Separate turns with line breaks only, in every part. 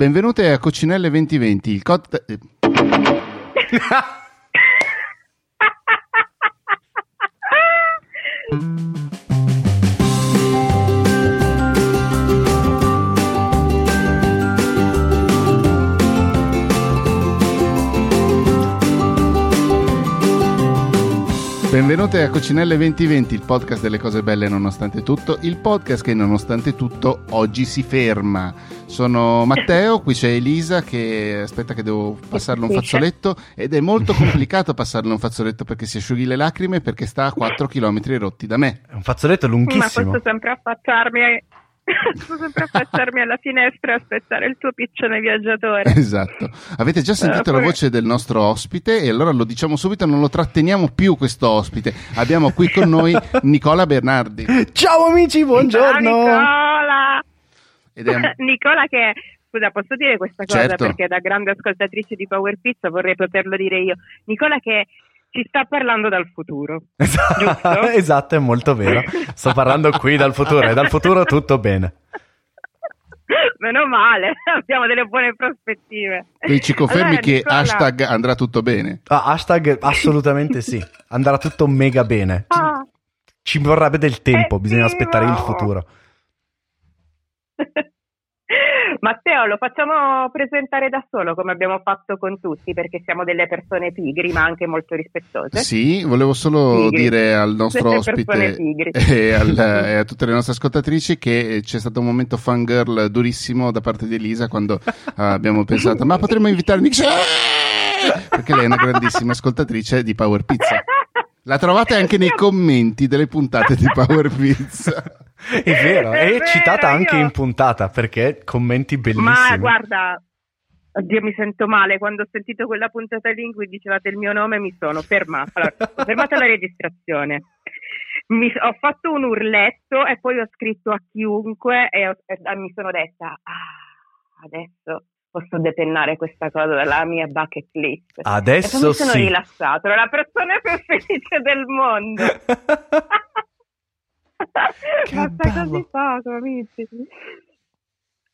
Benvenute a Coccinelle 2020, il cod... Benvenute a Coccinelle 2020, il podcast delle cose belle nonostante tutto, il podcast che nonostante tutto oggi si ferma. Sono Matteo, qui c'è Elisa che aspetta che devo passarle un fazzoletto ed è molto complicato passarle un fazzoletto perché si asciughi le lacrime perché sta a 4 km rotti da me.
È un fazzoletto lunghissimo.
Ma posso sempre affacciarmi Devo sempre affacciarmi alla finestra e aspettare il tuo piccione viaggiatore.
Esatto. Avete già sentito uh, la voce del nostro ospite e allora lo diciamo subito, non lo tratteniamo più questo ospite. Abbiamo qui con noi Nicola Bernardi.
Ciao amici, buongiorno.
Ciao Nicola. È... Nicola che Scusa, posso dire questa cosa
certo.
perché da grande ascoltatrice di Power Pizza vorrei poterlo dire io. Nicola che ci sta parlando dal futuro.
Esatto, esatto, è molto vero. Sto parlando qui dal futuro e dal futuro tutto bene.
Meno male, abbiamo delle buone prospettive.
Quindi ci confermi allora, che Nicola... hashtag andrà tutto bene?
Ah, hashtag assolutamente sì, andrà tutto mega bene. Ah. Ci vorrebbe del tempo, bisogna aspettare il futuro.
Matteo, lo facciamo presentare da solo come abbiamo fatto con tutti perché siamo delle persone pigri ma anche molto rispettose.
Sì, volevo solo pigri. dire al nostro ospite e, al, e, a tutte le nostre ascoltatrici che c'è stato un momento fangirl durissimo da parte di Elisa quando abbiamo pensato ma potremmo invitare Nick perché lei è una grandissima ascoltatrice di Power Pizza. La trovate anche nei commenti delle puntate di Power Pizza.
È vero, è, è vero, citata io... anche in puntata perché commenti bellissimi.
Ma guarda, oddio mi sento male, quando ho sentito quella puntata lì in cui dicevate il mio nome mi sono fermata. Allora, ho fermato la registrazione. Mi, ho fatto un urletto e poi ho scritto a chiunque e, ho, e mi sono detta, ah, adesso posso depennare questa cosa dalla mia bucket list.
Adesso
e mi sono
sì.
rilassato, ero la persona più felice del mondo. Basta così poco, amici.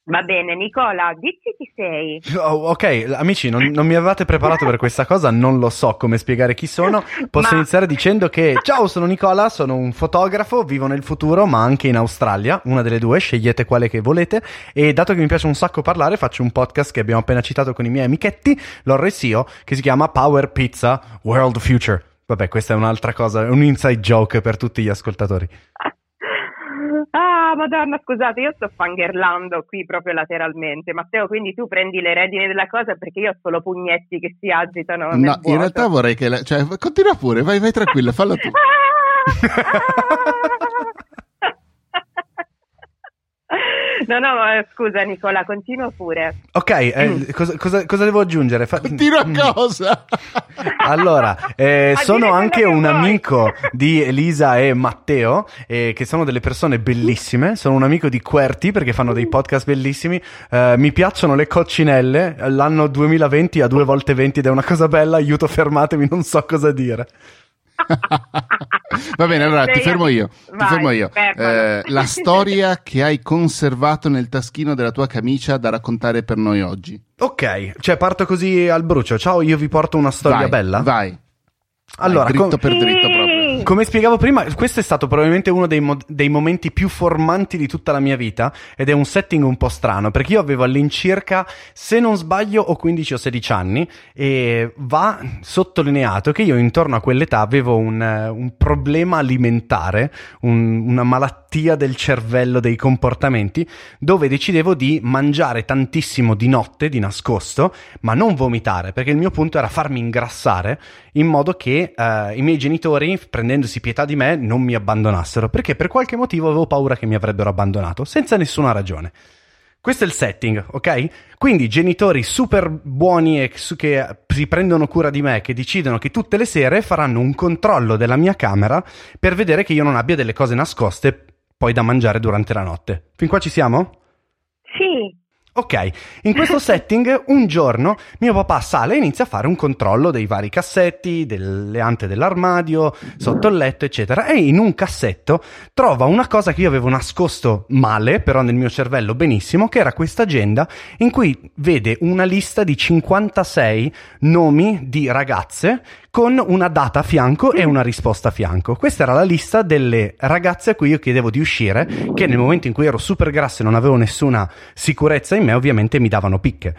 Va bene, Nicola, dici chi sei.
Oh, ok, amici, non, non, mi avevate preparato per questa cosa, non lo so come spiegare chi sono. Posso ma... iniziare dicendo che ciao, sono Nicola, sono un fotografo, vivo nel futuro, ma anche in Australia, una delle due, scegliete quale che volete. E dato che mi piace un sacco parlare, faccio un podcast che abbiamo appena citato con i miei amichetti, Lorre e Io, che si chiama Power Pizza World Future. Vabbè, questa è un'altra cosa, un inside joke per tutti gli ascoltatori.
Ah, madonna, scusate, io sto fangherlando qui proprio lateralmente. Matteo, quindi tu prendi le redini della cosa perché io ho solo pugnetti che si agitano.
No, in realtà vorrei che... La... Cioè, continua pure, vai, vai tranquilla, fallo tu.
No, no, scusa Nicola, continua pure.
Ok, eh, mm. cosa, cosa, cosa, devo aggiungere?
Fa... Continua mm. cosa?
allora, eh, sono anche un vuoi. amico di Elisa e Matteo, eh, che sono delle persone bellissime. Sono un amico di Querti perché fanno dei podcast bellissimi. Eh, mi piacciono le coccinelle. L'anno 2020 a due volte 20 ed è una cosa bella. Aiuto, fermatemi, non so cosa dire.
Va bene, allora ti fermo io. Vai, ti fermo io. Eh, la storia che hai conservato nel taschino della tua camicia da raccontare per noi oggi.
Ok, cioè parto così al brucio. Ciao, io vi porto una storia
vai,
bella.
Vai.
Allora,
vai, dritto com- per dritto proprio.
Come spiegavo prima, questo è stato probabilmente uno dei, mo- dei, momenti più formanti di tutta la mia vita ed è un setting un po' strano perché io avevo all'incirca, se non sbaglio, o 15 o 16 anni e va sottolineato che io intorno a quell'età avevo un, un problema alimentare, un, una malattia del cervello, dei comportamenti, dove decidevo di mangiare tantissimo di notte, di nascosto, ma non vomitare perché il mio punto era farmi ingrassare in modo che uh, i miei genitori prendendosi pietà di me, non mi abbandonassero, perché per qualche motivo avevo paura che mi avrebbero abbandonato, senza nessuna ragione. Questo è il setting, ok? Quindi genitori super buoni e che si prendono cura di me, che decidono che tutte le sere faranno un controllo della mia camera per vedere che io non abbia delle cose nascoste poi da mangiare durante la notte. Fin qua ci siamo?
Sì.
Ok, in questo setting un giorno mio papà sale e inizia a fare un controllo dei vari cassetti, delle ante dell'armadio, sotto il letto, eccetera, e in un cassetto trova una cosa che io avevo nascosto male, però nel mio cervello benissimo, che era questa agenda in cui vede una lista di 56 nomi di ragazze con una data a fianco e una risposta a fianco. Questa era la lista delle ragazze a cui io chiedevo di uscire, che nel momento in cui ero super grasso e non avevo nessuna sicurezza in me, ovviamente mi davano picche.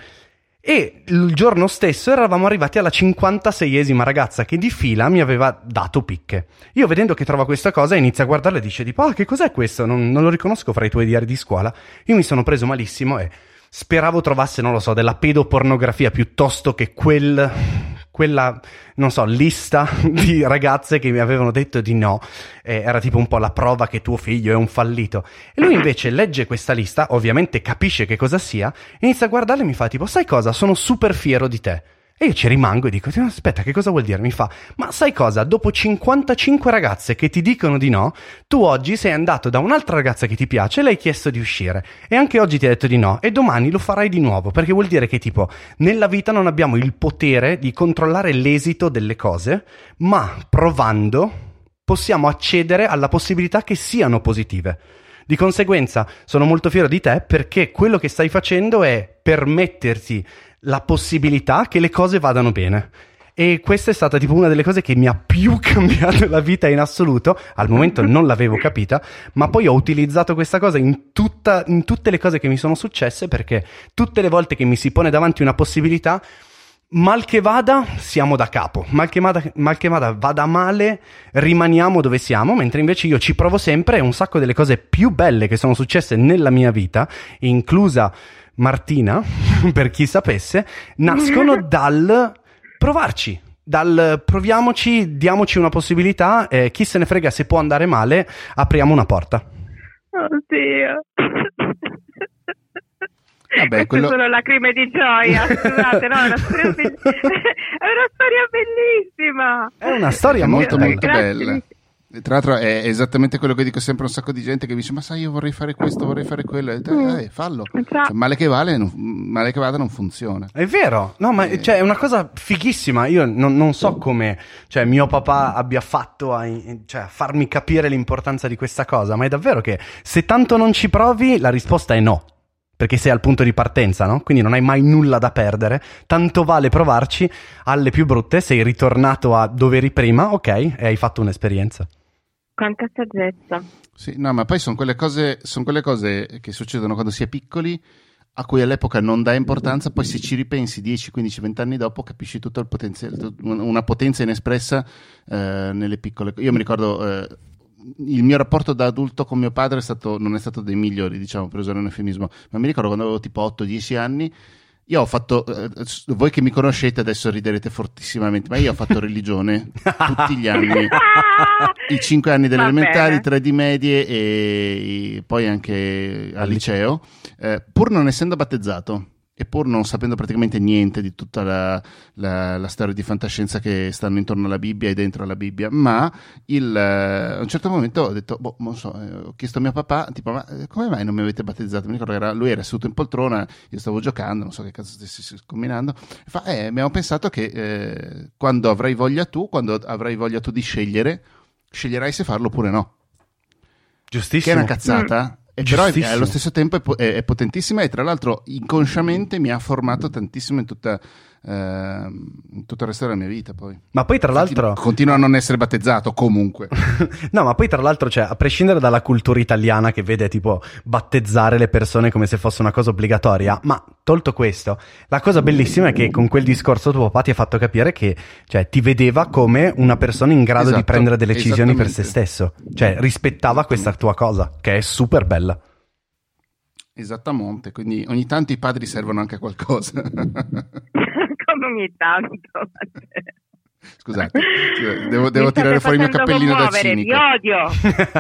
E il giorno stesso eravamo arrivati alla 56esima ragazza che di fila mi aveva dato picche. Io vedendo che trova questa cosa inizia a guardarla e dice tipo ah che cos'è questo? Non, non lo riconosco fra i tuoi diari di scuola. Io mi sono preso malissimo e speravo trovasse, non lo so, della pedopornografia piuttosto che quel quella, non so, lista di ragazze che mi avevano detto di no, eh, era tipo un po' la prova che tuo figlio è un fallito. E lui invece legge questa lista, ovviamente capisce che cosa sia, inizia a guardarla e mi fa tipo, sai cosa, sono super fiero di te. E io ci rimango e dico, aspetta, che cosa vuol dire? Mi fa, ma sai cosa? Dopo 55 ragazze che ti dicono di no, tu oggi sei andato da un'altra ragazza che ti piace e le hai chiesto di uscire. E anche oggi ti ha detto di no e domani lo farai di nuovo, perché vuol dire che tipo, nella vita non abbiamo il potere di controllare l'esito delle cose, ma provando possiamo accedere alla possibilità che siano positive. Di conseguenza sono molto fiero di te perché quello che stai facendo è permetterti la possibilità che le cose vadano bene. E questa è stata tipo una delle cose che mi ha più cambiato la vita in assoluto. Al momento non l'avevo capita, ma poi ho utilizzato questa cosa in, tutta, in tutte le cose che mi sono successe perché tutte le volte che mi si pone davanti una possibilità, mal che vada, siamo da capo. Mal che, vada, mal che vada, vada male, rimaniamo dove siamo, mentre invece io ci provo sempre e un sacco delle cose più belle che sono successe nella mia vita, inclusa Martina, per chi sapesse, nascono dal provarci, dal proviamoci, diamoci una possibilità, eh, chi se ne frega se può andare male, apriamo una porta.
Oddio.
Vabbè, quello...
sono lacrime di gioia, scusate, no, è una storia, be- è una storia bellissima.
È una storia molto, molto bella.
Tra l'altro è esattamente quello che dico sempre a un sacco di gente che mi dice ma sai io vorrei fare questo, vorrei fare quello, e, mm. eh, fallo, cioè, male, che vale, non, male che vada non funziona.
È vero, no ma eh. cioè, è una cosa fighissima, io non, non so come cioè, mio papà abbia fatto a, cioè, farmi capire l'importanza di questa cosa, ma è davvero che se tanto non ci provi la risposta è no perché sei al punto di partenza, no? Quindi non hai mai nulla da perdere, tanto vale provarci alle più brutte, sei ritornato a dove eri prima, ok, e hai fatto un'esperienza.
Quanta saggezza.
Sì, no, ma poi sono quelle, cose, sono quelle cose che succedono quando si è piccoli, a cui all'epoca non dà importanza, poi se ci ripensi 10, 15, 20 anni dopo capisci tutto il potenziale, una potenza inespressa eh, nelle piccole cose. Io mi ricordo... Eh, il mio rapporto da adulto con mio padre è stato, non è stato dei migliori, diciamo, per usare un eufemismo, ma mi ricordo quando avevo tipo 8-10 anni io ho fatto, eh, voi che mi conoscete adesso riderete fortissimamente, ma io ho fatto religione tutti gli anni, i cinque anni delle elementari, tre di medie e poi anche al liceo, eh, pur non essendo battezzato e pur non sapendo praticamente niente di tutta la, la, la, storia di fantascienza che stanno intorno alla Bibbia e dentro alla Bibbia, ma il, eh, a un certo momento ho detto, boh, non so, eh, ho chiesto a mio papà, tipo, ma eh, come mai non mi avete battezzato? Mi ricordo che era, lui era seduto in poltrona, io stavo giocando, non so che cazzo stessi combinando, e fa, eh, abbiamo pensato che eh, quando avrai voglia tu, quando avrai voglia tu di scegliere, sceglierai se farlo oppure no.
Giustissimo.
Che è una cazzata. Mm e però è, allo stesso tempo è, è, è, potentissima e tra l'altro inconsciamente mi ha formato tantissimo in tutta eh, tutto il resto della mia vita poi.
Ma poi tra Infatti, l'altro...
Continuo a non essere battezzato comunque.
no, ma poi tra l'altro, cioè, a prescindere dalla cultura italiana che vede tipo battezzare le persone come se fosse una cosa obbligatoria, ma tolto questo, la cosa bellissima è che con quel discorso tuo papà ti ha fatto capire che cioè, ti vedeva come una persona in grado esatto, di prendere delle decisioni per se stesso. Cioè, rispettava questa tua cosa, che è super bella.
Esattamente, quindi ogni tanto i padri servono anche a qualcosa.
Come ogni tanto.
Scusate, devo, devo tirare fuori il mio cappellino
commuovere,
da cinico.
Vi odio.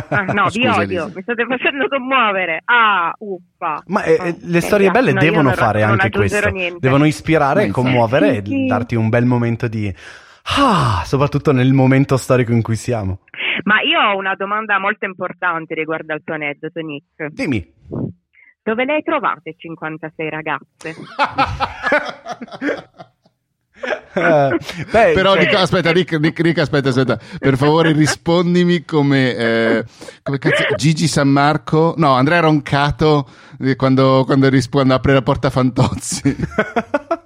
Ah, no, Scusa, vi odio. Lisa. Mi state facendo commuovere. Ah, uffa.
Ma eh, eh le storie belle no, devono fare anche questo. Niente. Devono ispirare, e commuovere sì, e darti un bel momento di... Ah, soprattutto nel momento storico in cui siamo.
Ma io ho una domanda molto importante riguardo al tuo aneddoto, Nick.
Dimmi
Dove le hai trovate 56 ragazze?
Uh, beh, Però cioè... Rick, aspetta, Rick, Rick, Rick, aspetta, aspetta, per favore rispondimi come, eh, come cazzo, Gigi San Marco, no, Andrea Roncato eh, quando, quando, risponde, apre la porta Fantozzi.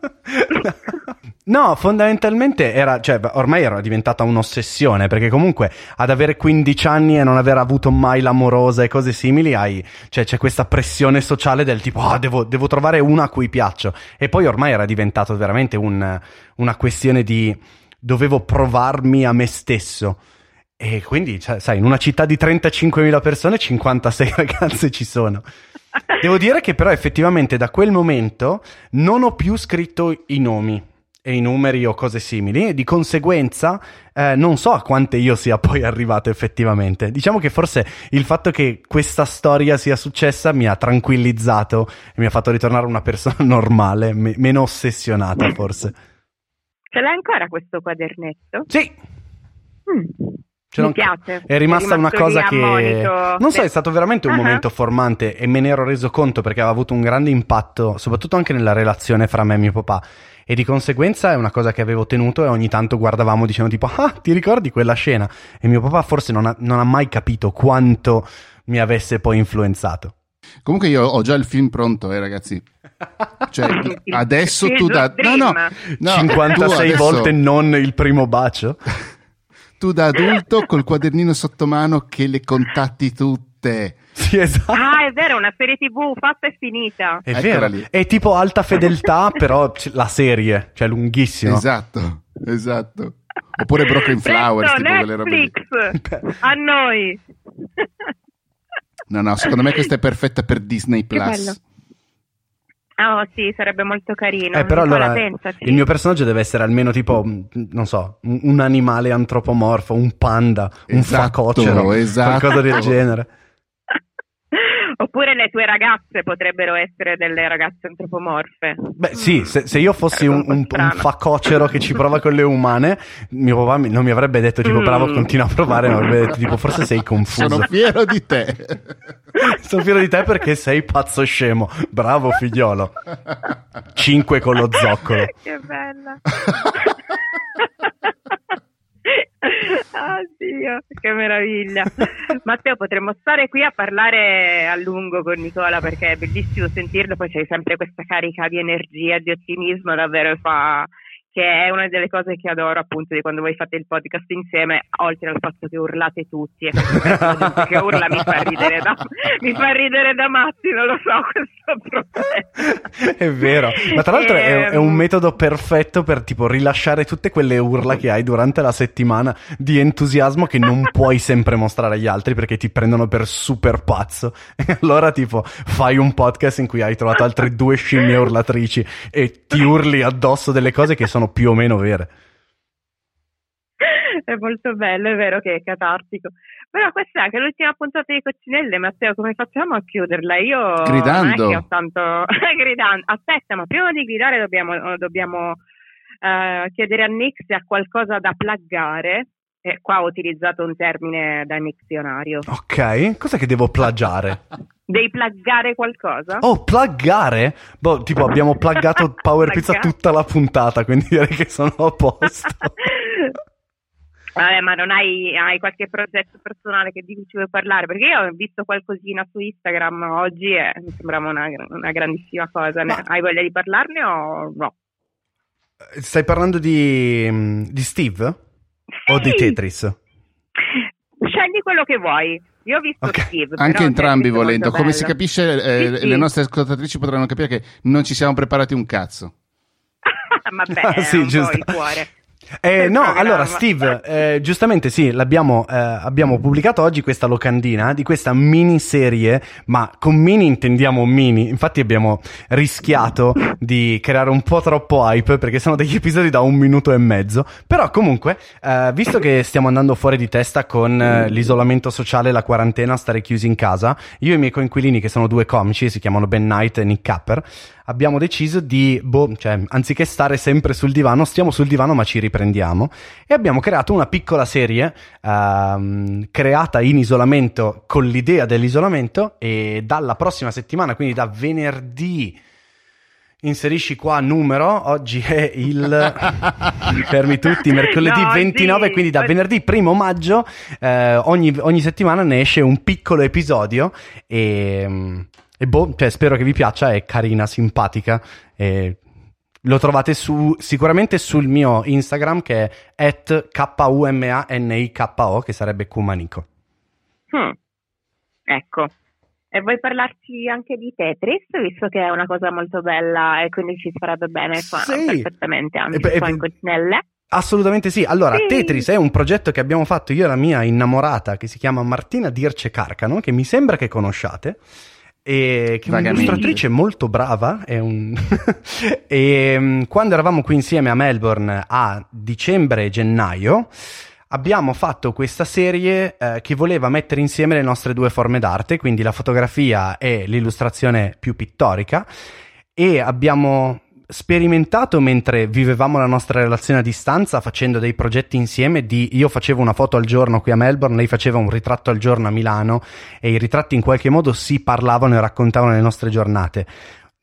No, fondamentalmente era, cioè, ormai era diventata un'ossessione, perché comunque ad avere 15 anni e non aver avuto mai l'amorosa e cose simili, hai, cioè, c'è questa pressione sociale del tipo, ah, oh, devo, devo, trovare una a cui piaccio. E poi ormai era diventato veramente un, una questione di dovevo provarmi a me stesso. E quindi, cioè, sai, in una città di 35.000 persone, 56 ragazze ci sono. Devo dire che però effettivamente da quel momento non ho più scritto i nomi e i numeri o cose simili e di conseguenza eh, non so a quante io sia poi arrivato effettivamente. Diciamo che forse il fatto che questa storia sia successa mi ha tranquillizzato e mi ha fatto ritornare una persona normale, me- meno ossessionata forse.
Ce l'hai ancora questo quadernetto?
Sì.
Mm. Ce Mi piace.
È rimasta è una cosa che monito. non so, è stato veramente un uh-huh. momento formante e me ne ero reso conto perché aveva avuto un grande impatto, soprattutto anche nella relazione fra me e mio papà e di conseguenza è una cosa che avevo tenuto e ogni tanto guardavamo dicendo tipo ah ti ricordi quella scena e mio papà forse non ha, non ha mai capito quanto mi avesse poi influenzato.
Comunque io ho già il film pronto, eh ragazzi. Cioè, adesso tu da... No, no,
no 56 adesso... volte non il primo bacio.
tu da adulto col quadernino sotto mano che le contatti tutte.
Sì, esatto.
Ah, è vero, una serie TV fatta e finita.
È Eccola vero. Lì. È tipo alta fedeltà, però la serie, cioè lunghissima.
Esatto, esatto. Oppure Broken Flowers, tipo
Netflix, a noi.
No, no, secondo me questa è perfetta per Disney Plus.
Oh sì, sarebbe molto carino.
Eh, però allora il mio personaggio deve essere almeno tipo, non so, un, un animale antropomorfo, un panda, esatto, un facocero, esatto. qualcosa del genere.
Oppure le tue ragazze potrebbero essere delle ragazze antropomorfe.
Beh, sì, se, se io fossi un, un, un, facocero che ci prova con le umane, mio papà mi, non mi avrebbe detto tipo, mm. bravo, continua a provare, ma avrebbe detto tipo, forse sei confuso.
Sono fiero di te.
Sono fiero di te perché sei pazzo scemo. Bravo, figliolo. Cinque con lo zoccolo.
Che bella. Oddio, che meraviglia. Matteo, potremmo stare qui a parlare a lungo con Nicola perché è bellissimo sentirlo, poi c'è sempre questa carica di energia, di ottimismo, davvero fa, che è una delle cose che adoro appunto di quando voi fate il podcast insieme, oltre al fatto che urlate tutti e che urla mi fa ridere da, mi fa ridere da matti, non lo so questo problema.
È vero, ma tra l'altro è, è, un ehm, metodo perfetto per tipo rilasciare tutte quelle urla che hai durante la settimana di entusiasmo che non puoi sempre mostrare agli altri perché ti prendono per super pazzo. E allora tipo fai un podcast in cui hai trovato altre due scimmie urlatrici e ti urli addosso delle cose che sono sono più o meno vere.
È molto bello, è vero che è catartico. Però questa è anche l'ultima puntata di Coccinelle, Matteo, come facciamo a chiuderla? Io
gridando.
Non ho tanto... gridando. Aspetta, ma prima di gridare dobbiamo, dobbiamo uh, chiedere a Nick se ha qualcosa da plaggare. E qua ho utilizzato un termine da dizionario.
Ok, cos'è che devo plagiare?
Devi plaggare qualcosa?
Oh, plaggare? Boh, tipo abbiamo plaggato Power Pizza tutta la puntata, quindi direi che sono a posto.
Vabbè, ma non hai, hai, qualche progetto personale che di cui ci vuoi parlare? Perché io ho visto qualcosina su Instagram oggi e mi sembrava una, una grandissima cosa. Ma... Hai voglia di parlarne o no?
Stai parlando di, di Steve? Sì. O di Tetris?
Scegli quello che vuoi. Io ho visto okay. Steve.
Anche entrambi volendo. Come si capisce, eh, sì, le nostre ascoltatrici potranno capire che non ci siamo preparati un cazzo.
Vabbè, sì, giusto. il cuore.
Eh, no, allora Steve, eh, giustamente sì, l'abbiamo eh, abbiamo pubblicato oggi questa locandina di questa miniserie, ma con mini intendiamo mini, infatti abbiamo rischiato di creare un po' troppo hype perché sono degli episodi da un minuto e mezzo, però comunque, eh, visto che stiamo andando fuori di testa con eh, l'isolamento sociale, la quarantena, stare chiusi in casa, io e i miei coinquilini che sono due comici, si chiamano Ben Knight e Nick Capper, abbiamo deciso di, boh, cioè, anziché stare sempre sul divano, stiamo sul divano ma ci riprendiamo e abbiamo creato una piccola serie uh, creata in isolamento con l'idea dell'isolamento e dalla prossima settimana, quindi da venerdì inserisci qua numero, oggi è il fermi tutti, mercoledì no, 29, sì. quindi da venerdì 1 maggio eh, ogni, ogni, settimana ne esce un piccolo episodio e, e boh, cioè, spero che vi piaccia, è carina, simpatica e lo trovate su, sicuramente sul mio Instagram che è K-U-M-A-N-I-K-O che sarebbe Kumanico.
Hmm. Ecco, e vuoi parlarci anche di Tetris, visto che è una cosa molto bella e quindi ci farebbe bene sì. perfettamente anche e, qua in Coccinelle?
Assolutamente sì. Allora, sì. Tetris è un progetto che abbiamo fatto io e la mia innamorata che si chiama Martina Dirce Carcano, che mi sembra che conosciate. E che è un'illustratrice molto brava. Un... e mm, quando eravamo qui insieme a Melbourne a dicembre e gennaio, abbiamo fatto questa serie eh, che voleva mettere insieme le nostre due forme d'arte, quindi la fotografia e l'illustrazione più pittorica, e abbiamo sperimentato mentre vivevamo la nostra relazione a distanza facendo dei progetti insieme di io facevo una foto al giorno qui a Melbourne, lei faceva un ritratto al giorno a Milano e i ritratti in qualche modo si parlavano e raccontavano le nostre giornate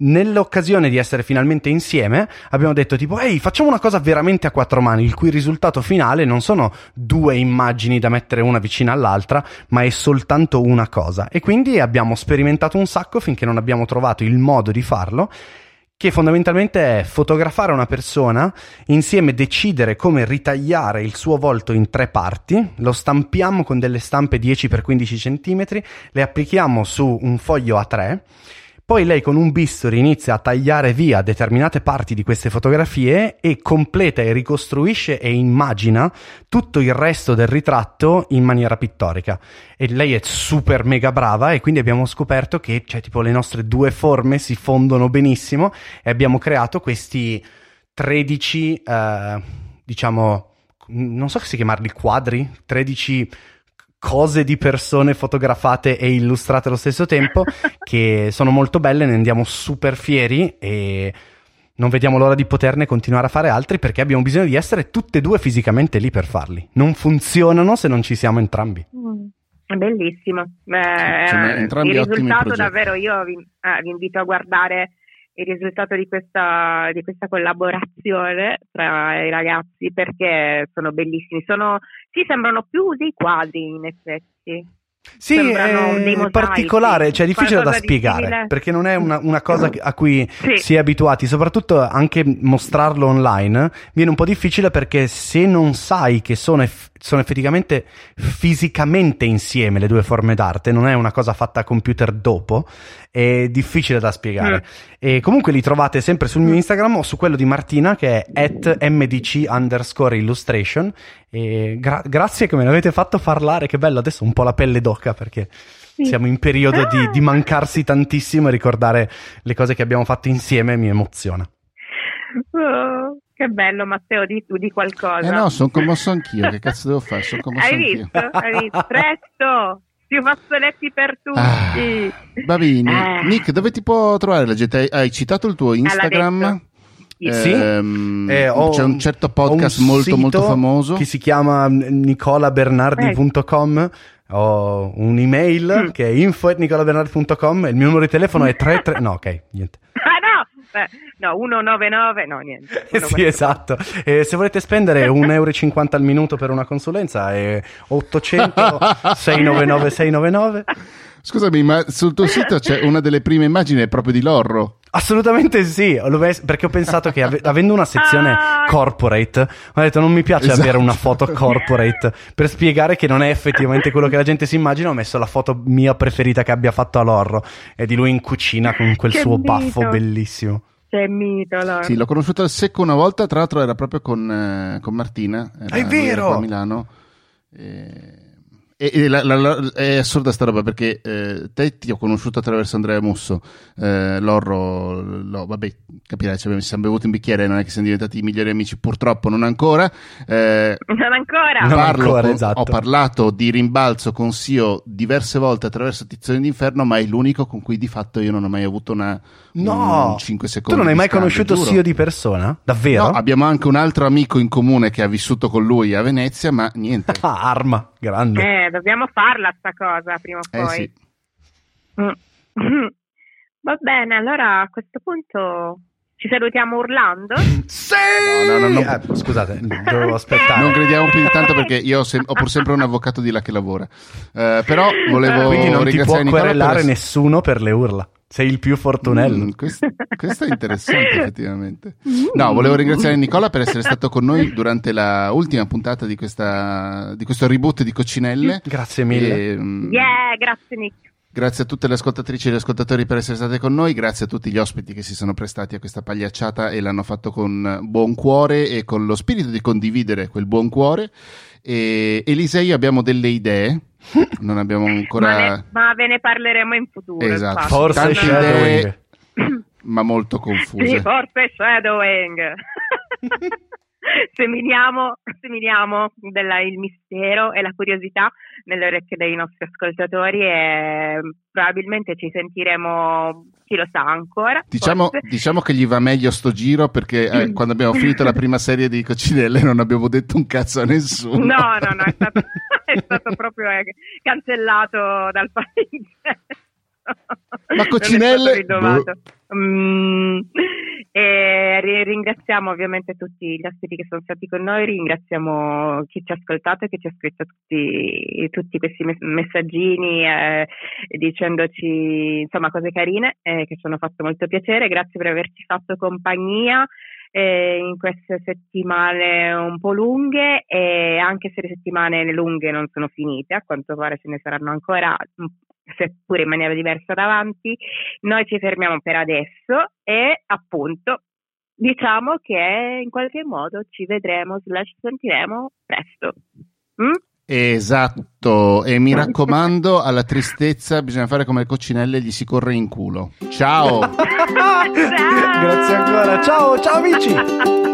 nell'occasione di essere finalmente insieme, abbiamo detto tipo, ehi, facciamo una cosa veramente a quattro mani, il cui risultato finale non sono due immagini da mettere una vicina all'altra, ma è soltanto una cosa. E quindi abbiamo sperimentato un sacco finché non abbiamo trovato il modo di farlo che fondamentalmente è fotografare una persona, insieme decidere come ritagliare il suo volto in tre parti, lo stampiamo con delle stampe 10x15 cm, le applichiamo su un foglio A3 poi lei con un bisturi inizia a tagliare via determinate parti di queste fotografie e completa e ricostruisce e immagina tutto il resto del ritratto in maniera pittorica. E lei è super mega brava e quindi abbiamo scoperto che cioè, tipo, le nostre due forme si fondono benissimo e abbiamo creato questi 13, eh, diciamo, non so se chiamarli quadri, 13 cose di persone fotografate e illustrate allo stesso tempo che sono molto belle, ne andiamo super fieri e non vediamo l'ora di poterne continuare a fare altri perché abbiamo bisogno di essere tutte e due fisicamente lì per farli. Non funzionano se non ci siamo entrambi.
Mm. È bellissimo. Eh, il risultato davvero io vi, eh, vi invito a guardare il risultato di questa, di questa, collaborazione tra i ragazzi perché sono bellissimi. Sono, sì, sembrano più dei quadri in effetti.
Sì, è particolare, cioè è difficile da spiegare simile. perché non è una, una cosa a cui sì. si è abituati, soprattutto anche mostrarlo online viene un po' difficile perché se non sai che sono, eff- sono effettivamente fisicamente insieme le due forme d'arte, non è una cosa fatta a computer dopo, è difficile da spiegare. Mm. E comunque li trovate sempre sul mio Instagram o su quello di Martina che è at mdc underscore illustration. E gra- grazie che me l'avete fatto parlare, che bello, adesso un po' la pelle d'oca perché sì. siamo in periodo di, di mancarsi tantissimo e ricordare le cose che abbiamo fatto insieme mi emoziona.
Oh, che bello Matteo, di tu di qualcosa.
Eh no, sono commosso anch'io, che cazzo devo fare? Sono commosso
Hai
anch'io.
visto? Hai visto? Presto! più fazzoletti per tutti. Ah,
Babini, eh. Nick, dove ti può trovare la gente? Hai citato il tuo Instagram?
Sì, ehm,
eh, c'è un certo podcast un molto molto famoso
che si chiama nicolabernardi.com eh. Ho un'email mm. che è info.nicolabernardi.com e il mio numero di telefono è 33 no ok niente.
Ah no! Beh, no 199 no niente.
Sì esatto. E se volete spendere 1,50 euro al minuto per una consulenza è 800 699 699
Scusami, ma sul tuo sito c'è una delle prime immagini proprio di Lorro.
Assolutamente sì, perché ho pensato che avendo una sezione ah. corporate, ho detto non mi piace esatto. avere una foto corporate per spiegare che non è effettivamente quello che la gente si immagina, ho messo la foto mia preferita che abbia fatto a Lorro, è di lui in cucina con quel che suo mito. baffo bellissimo.
Che mito, Lorro.
Sì, l'ho conosciuto al secco una volta, tra l'altro era proprio con, eh, con Martina. Era,
è vero!
A Milano. E E, e la, la, la, è assurda sta roba perché eh, te ti ho conosciuto attraverso Andrea Musso, eh, Lorro, lo, vabbè, capirai, ci siamo bevuti un bicchiere, non è che siamo diventati i migliori amici, purtroppo non ancora.
Eh, non ancora.
Non ancora
con,
esatto.
Ho parlato di rimbalzo con Sio diverse volte attraverso Tizione d'Inferno, ma è l'unico con cui di fatto io non ho mai avuto una...
No,
un 5 secondi.
Tu non hai mai
scambio,
conosciuto
giuro.
Sio di persona? Davvero?
No, abbiamo anche un altro amico in comune che ha vissuto con lui a Venezia, ma niente.
Ah, arma, grande.
Eh, dobbiamo farla sta cosa prima o
Eh
poi.
sì.
Mm. Va bene, allora a questo punto ci salutiamo urlando.
Sì!
No, no, no, no.
Eh, scusate, dovevo aspettare.
Non crediamo più di tanto perché io ho, sem- ho pur sempre un avvocato di là che lavora. Eh, però volevo
Quindi non ti può
Nicola
querelare
per
nessuno per le urla. Sei il più fortunello.
Mm, questo, questo è interessante effettivamente. No, volevo ringraziare Nicola per essere stato con noi durante la ultima puntata di, questa, di questo reboot di Coccinelle.
Grazie mille.
E, mm,
Yeah, grazie Nick.
Grazie a tutte le ascoltatrici e gli ascoltatori per essere state con noi, grazie a tutti gli ospiti che si sono prestati a questa pagliacciata e l'hanno fatto con buon cuore e con lo spirito di condividere quel buon cuore. E Elisa e io abbiamo delle idee, non abbiamo ancora...
Ma, ne- ma ve ne parleremo in futuro.
Esatto.
Forse
Tante
Shadowing.
idee, ma molto confuse.
Sì, forse Shadowing. seminiamo, seminiamo della- il mistero e la curiosità nelle orecchie dei nostri ascoltatori e probabilmente ci sentiremo, chi lo sa ancora.
Diciamo, diciamo che gli va meglio sto giro perché eh, quando abbiamo finito la prima serie di Coccinelle non abbiamo detto un cazzo a nessuno.
No, no, no, è stato, è stato proprio eh, cancellato dal paese.
Ma Coccinelle?
Ritrovato. Mm, e ri- ringraziamo ovviamente tutti gli ospiti che sono stati con noi, ringraziamo chi ci ha ascoltato e che ci ha scritto tutti, tutti questi mes- messaggini eh, dicendoci insomma cose carine eh, che ci hanno fatto molto piacere. Grazie per averci fatto compagnia eh, in queste settimane un po' lunghe e anche se le settimane lunghe non sono finite, a quanto pare ce ne saranno ancora mm, seppure in maniera diversa davanti, noi ci fermiamo per adesso e appunto diciamo che in qualche modo ci vedremo, slash sentiremo presto. Mm?
Esatto, e mi raccomando, alla tristezza bisogna fare come le coccinelle, gli si corre in culo. Ciao!
Ciao!
Grazie ancora. Ciao, ciao amici.